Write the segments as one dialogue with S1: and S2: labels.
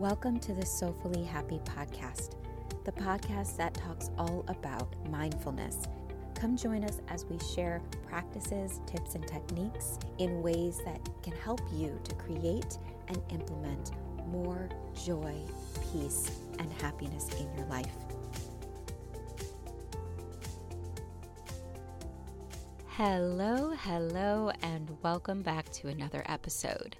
S1: Welcome to the Soulfully Happy podcast, the podcast that talks all about mindfulness. Come join us as we share practices, tips, and techniques in ways that can help you to create and implement more joy, peace, and happiness in your life. Hello, hello, and welcome back to another episode.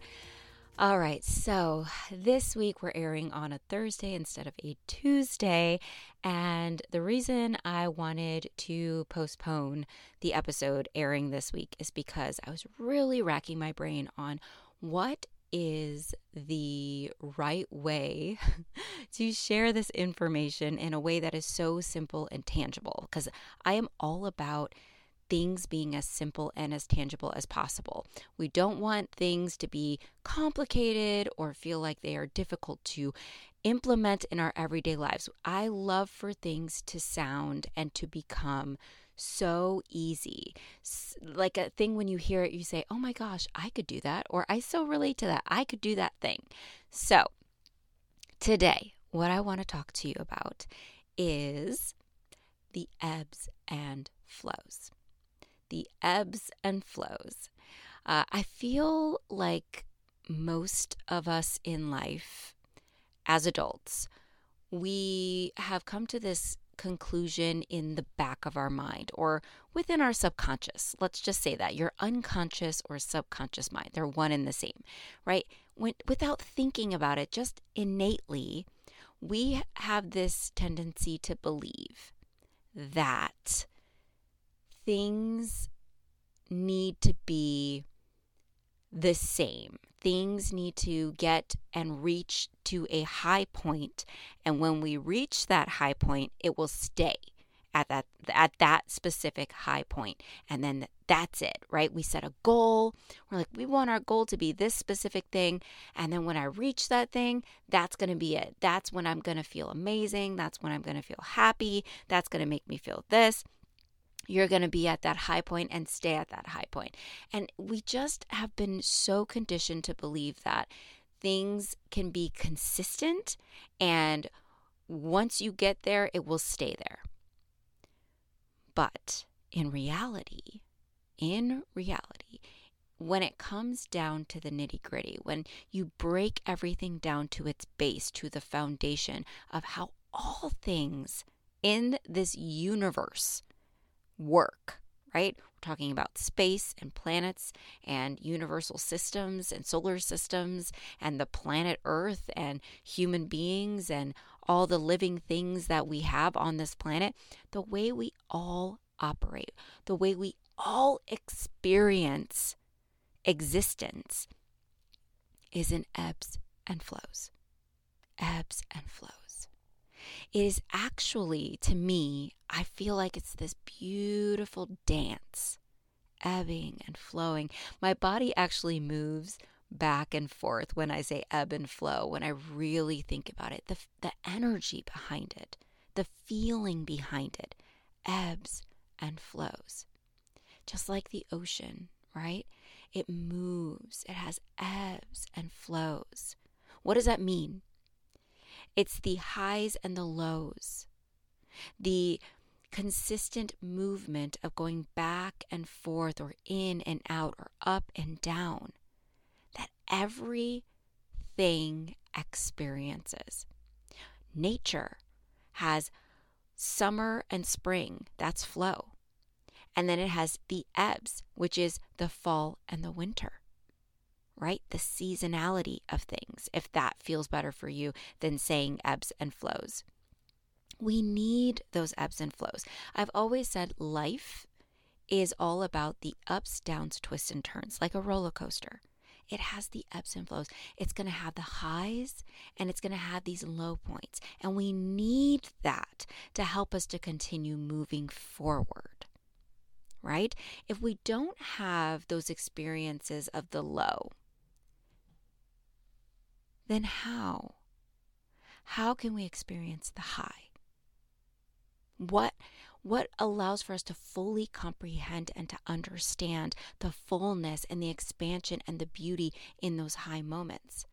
S1: All right, so this week we're airing on a Thursday instead of a Tuesday. And the reason I wanted to postpone the episode airing this week is because I was really racking my brain on what is the right way to share this information in a way that is so simple and tangible. Because I am all about things being as simple and as tangible as possible. We don't want things to be complicated or feel like they are difficult to implement in our everyday lives. I love for things to sound and to become so easy. Like a thing when you hear it, you say, Oh my gosh, I could do that. Or I so relate to that. I could do that thing. So, today, what I want to talk to you about is the ebbs and flows the ebbs and flows. Uh, I feel like most of us in life, as adults, we have come to this conclusion in the back of our mind or within our subconscious. Let's just say that your unconscious or subconscious mind, they're one and the same, right? When, without thinking about it, just innately, we have this tendency to believe that things need to be the same. Things need to get and reach to a high point, and when we reach that high point, it will stay at that at that specific high point and then that's it right? We set a goal. We're like we want our goal to be this specific thing and then when i reach that thing that's going to be it. That's when i'm going to feel amazing. That's when i'm going to feel happy. That's going to make me feel this you're going to be at that high point and stay at that high point. And we just have been so conditioned to believe that things can be consistent and once you get there, it will stay there. But in reality, in reality, when it comes down to the nitty gritty, when you break everything down to its base, to the foundation of how all things in this universe work, right? We're talking about space and planets and universal systems and solar systems and the planet Earth and human beings and all the living things that we have on this planet, the way we all operate, the way we all experience existence is in ebbs and flows. Ebbs and flows. It is actually, to me, I feel like it's this beautiful dance, ebbing and flowing. My body actually moves back and forth when I say ebb and flow, when I really think about it. The, the energy behind it, the feeling behind it ebbs and flows. Just like the ocean, right? It moves, it has ebbs and flows. What does that mean? It's the highs and the lows, the consistent movement of going back and forth or in and out or up and down that everything experiences. Nature has summer and spring, that's flow. And then it has the ebbs, which is the fall and the winter right? The seasonality of things, if that feels better for you than saying ebbs and flows. We need those ebbs and flows. I've always said life is all about the ups, downs, twists, and turns, like a roller coaster. It has the ebbs and flows. It's going to have the highs and it's going to have these low points. And we need that to help us to continue moving forward, right? If we don't have those experiences of the low, then how? How can we experience the high? What what allows for us to fully comprehend and to understand the fullness and the expansion and the beauty in those high moments?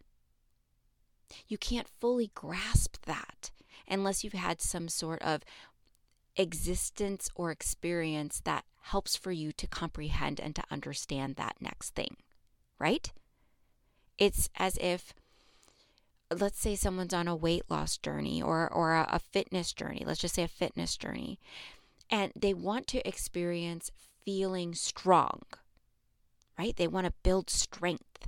S1: you can't fully grasp that unless you've had some sort of existence or experience that helps for you to comprehend and to understand that next thing, right? It's as if let's say someone's on a weight loss journey or or a, a, fitness journey let's just say a fitness journey and they want to experience feeling strong right? They want to build strength.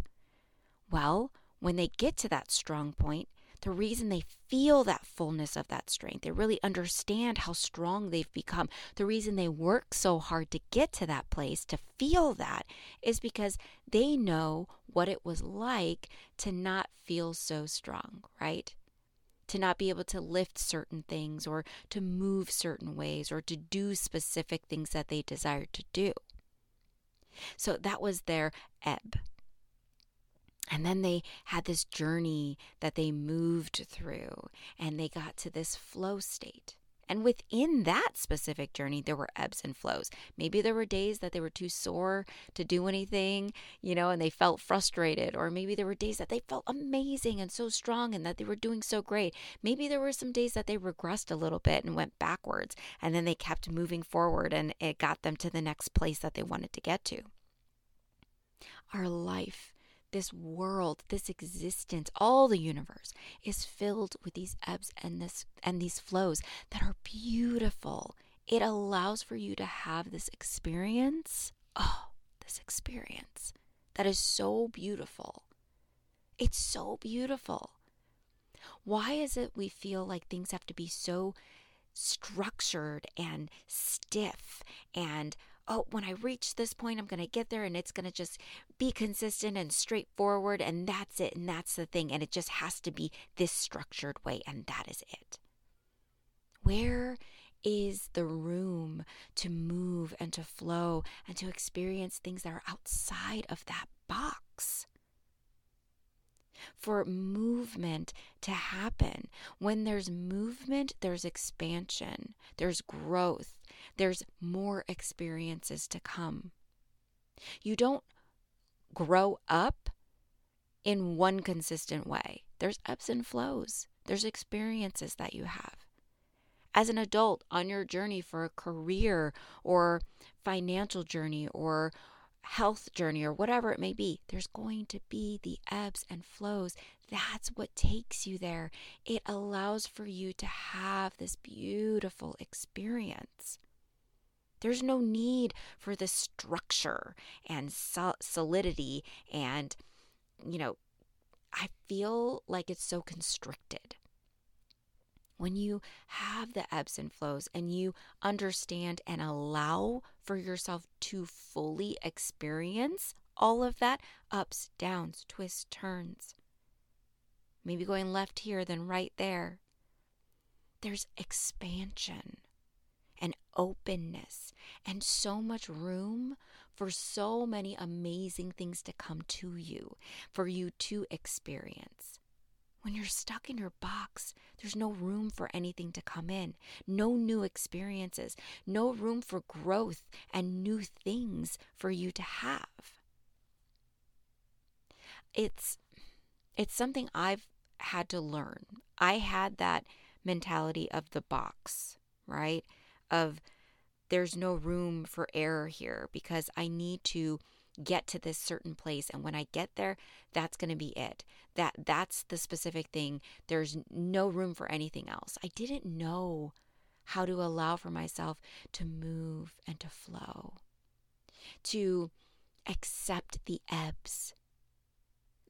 S1: Well when they get to that strong point the reason they feel that fullness of that strength, they really understand how strong they've become. The reason they work so hard to get to that place, to feel that, is because they know what it was like to not feel so strong, right? To not be able to lift certain things or to move certain ways or to do specific things that they desired to do. So that was their ebb. And then they had this journey that they moved through and they got to this flow state. And within that specific journey, there were ebbs and flows. Maybe there were days that they were too sore to do anything, you know, and they felt frustrated. Or maybe there were days that they felt amazing and so strong and that they were doing so great. Maybe there were some days that they regressed a little bit and went backwards. And then they kept moving forward and it got them to the next place that they wanted to get to. Our life this world, this existence, all the universe is filled with these ebbs and this and these flows that are beautiful. It allows for you to have this experience. Oh, this experience that is so beautiful. It's so beautiful. Why is it we feel like things have to be so structured and stiff and oh, when I reach this point, I'm going to get there and it's going to just be consistent and straightforward. And that's it. And that's the thing. And it just has to be this structured way. And that is it. Where is the room to move and to flow and to experience things that are outside of that box? for movement to happen. When there's movement, there's expansion, there's growth, there's more experiences to come. You don't grow up in one consistent way, there's ebbs and flows, there's experiences that you have. As an adult on your journey for a career or financial journey or health journey or whatever it may be, there's going to be the ebbs and flows. That's what takes you there. It allows for you to have this beautiful experience. There's no need for the structure and solidity. And, you know, I feel like it's so constricted when you have the ebbs and flows and you understand and allow for yourself to fully experience all of that ups, downs, twists, turns. Maybe going left here, then right there. There's expansion and openness and so much room for so many amazing things to come to you, for you to experience. When you're stuck in your box, there's no room for anything to come in, no new experiences, no room for growth and new things for you to have. It's it's something I've had to learn. I had that mentality of the box, right? Of there's no room for error here because I need to get to this certain place and when I get there that's going to be it. That that's the specific thing. There's no room for anything else. I didn't know how to allow for myself to move and to flow. To accept the ebbs.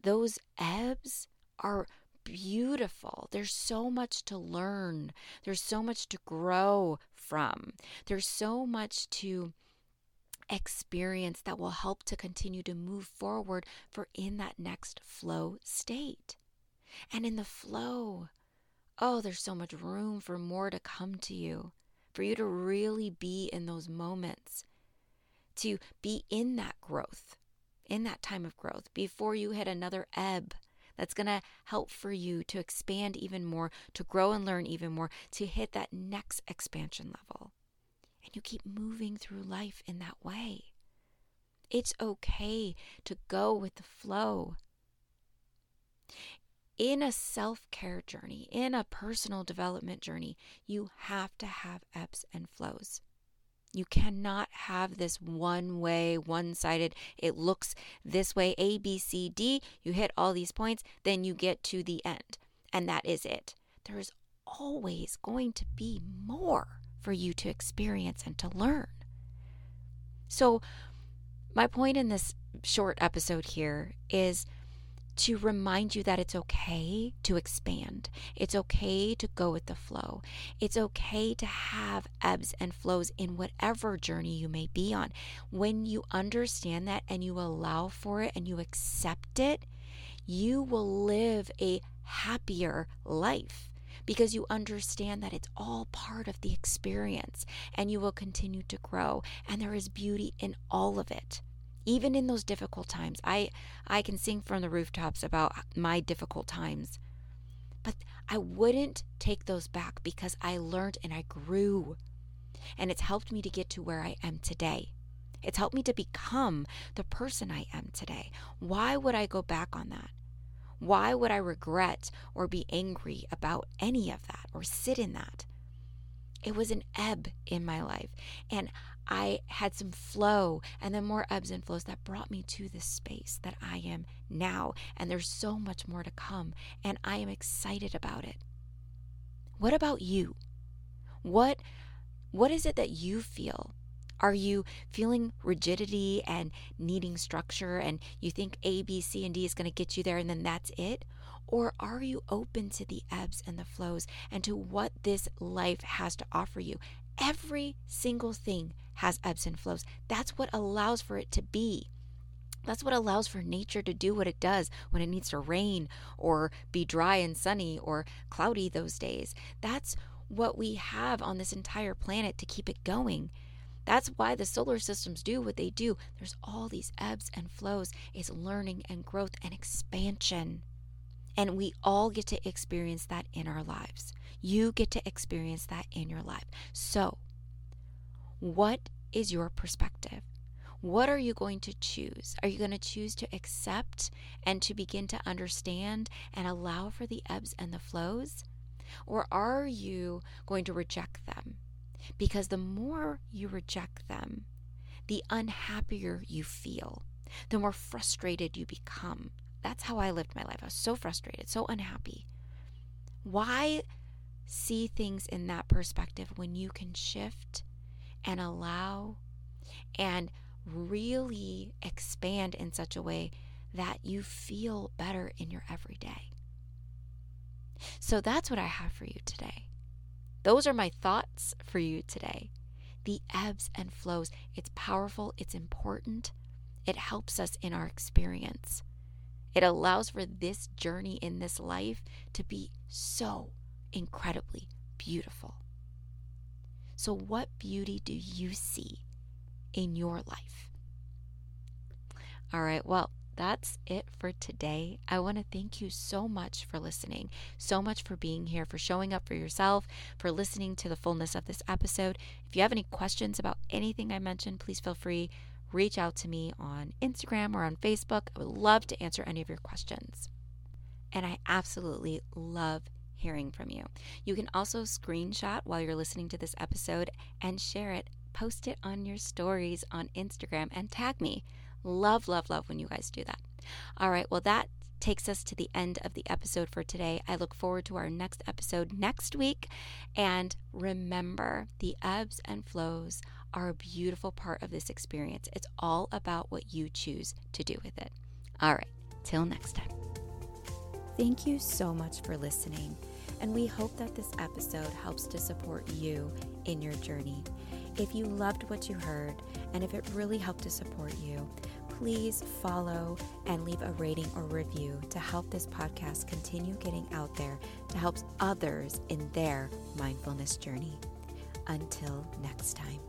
S1: Those ebbs are beautiful. There's so much to learn. There's so much to grow from. There's so much to experience that will help to continue to move forward for in that next flow state. And in the flow, oh, there's so much room for more to come to you, for you to really be in those moments, to be in that growth, in that time of growth, before you hit another ebb that's going to help for you to expand even more, to grow and learn even more, to hit that next expansion level. And you keep moving through life in that way. It's okay to go with the flow. in a self care journey, in a personal development journey, you have to have ebbs and flows. You cannot have this one way, one sided, it looks this way, A, B, C, D. You hit all these points, then you get to the end, and that is it. There is always going to be more for you to experience and to learn. So, my point in this short episode here is to remind you that it's okay to expand. It's okay to go with the flow. It's okay to have ebbs and flows in whatever journey you may be on. When you understand that and you allow for it and you accept it, you will live a happier life because you understand that it's all part of the experience and you will continue to grow. And there is beauty in all of it even in those difficult times. I I can sing from the rooftops about my difficult times. But I wouldn't take those back because I learned and I grew. And it's helped me to get to where I am today. It's helped me to become the person I am today. Why would I go back on that? Why would I regret or be angry about any of that or sit in that? It was an ebb in my life. And I had some flow and then more ebbs and flows that brought me to this space that I am now. And there's so much more to come. And I am excited about it. What about you? What what is it that you feel? Are you feeling rigidity and needing structure and you think A, B, C, and D is going to get you there and then that's it? Or are you open to the ebbs and the flows and to what this life has to offer you? Every single thing has ebbs and flows. That's what allows for it to be. That's what allows for nature to do what it does when it needs to rain or be dry and sunny or cloudy those days. That's what we have on this entire planet to keep it going. That's why the solar systems do what they do. There's all these ebbs and flows. It's learning and growth and expansion. And we all get to experience that in our lives. You get to experience that in your life. So, what is your perspective? What are you going to choose? Are you going to choose to accept and to begin to understand and allow for the ebbs and the flows? Or are you going to reject them? Because the more you reject them, the unhappier you feel, the more frustrated you become. That's how I lived my life. I was so frustrated, so unhappy. Why see things in that perspective when you can shift and allow and really expand in such a way that you feel better in your everyday. So that's what I have for you today. Those are my thoughts for you today. The ebbs and flows. It's powerful, it's important, it helps us in our experience. It allows for this journey in this life to be so incredibly beautiful. So, what beauty do you see in your life? All right, well, that's it for today. I want to thank you so much for listening, so much for being here, for showing up for yourself, for listening to the fullness of this episode. If you have any questions about anything I mentioned, please feel free reach out to me on Instagram or on Facebook. I would love to answer any of your questions. And I absolutely love hearing from you. You can also screenshot while you're listening to this episode and share it. Post it on your stories on Instagram and tag me. Love, love, love when you guys do that. All right, well, that takes us to the end of the episode for today. I look forward to our next episode next week. And remember, the ebbs and flows are a beautiful part of this experience. It's all about what you choose to do with it. All right, till next time. Thank you so much for listening and we hope that this episode helps to support you in your journey. If you loved what you heard, and if it really helped to support you, please follow and leave a rating or review to help this podcast continue getting out there to help others in their mindfulness journey. Until next time.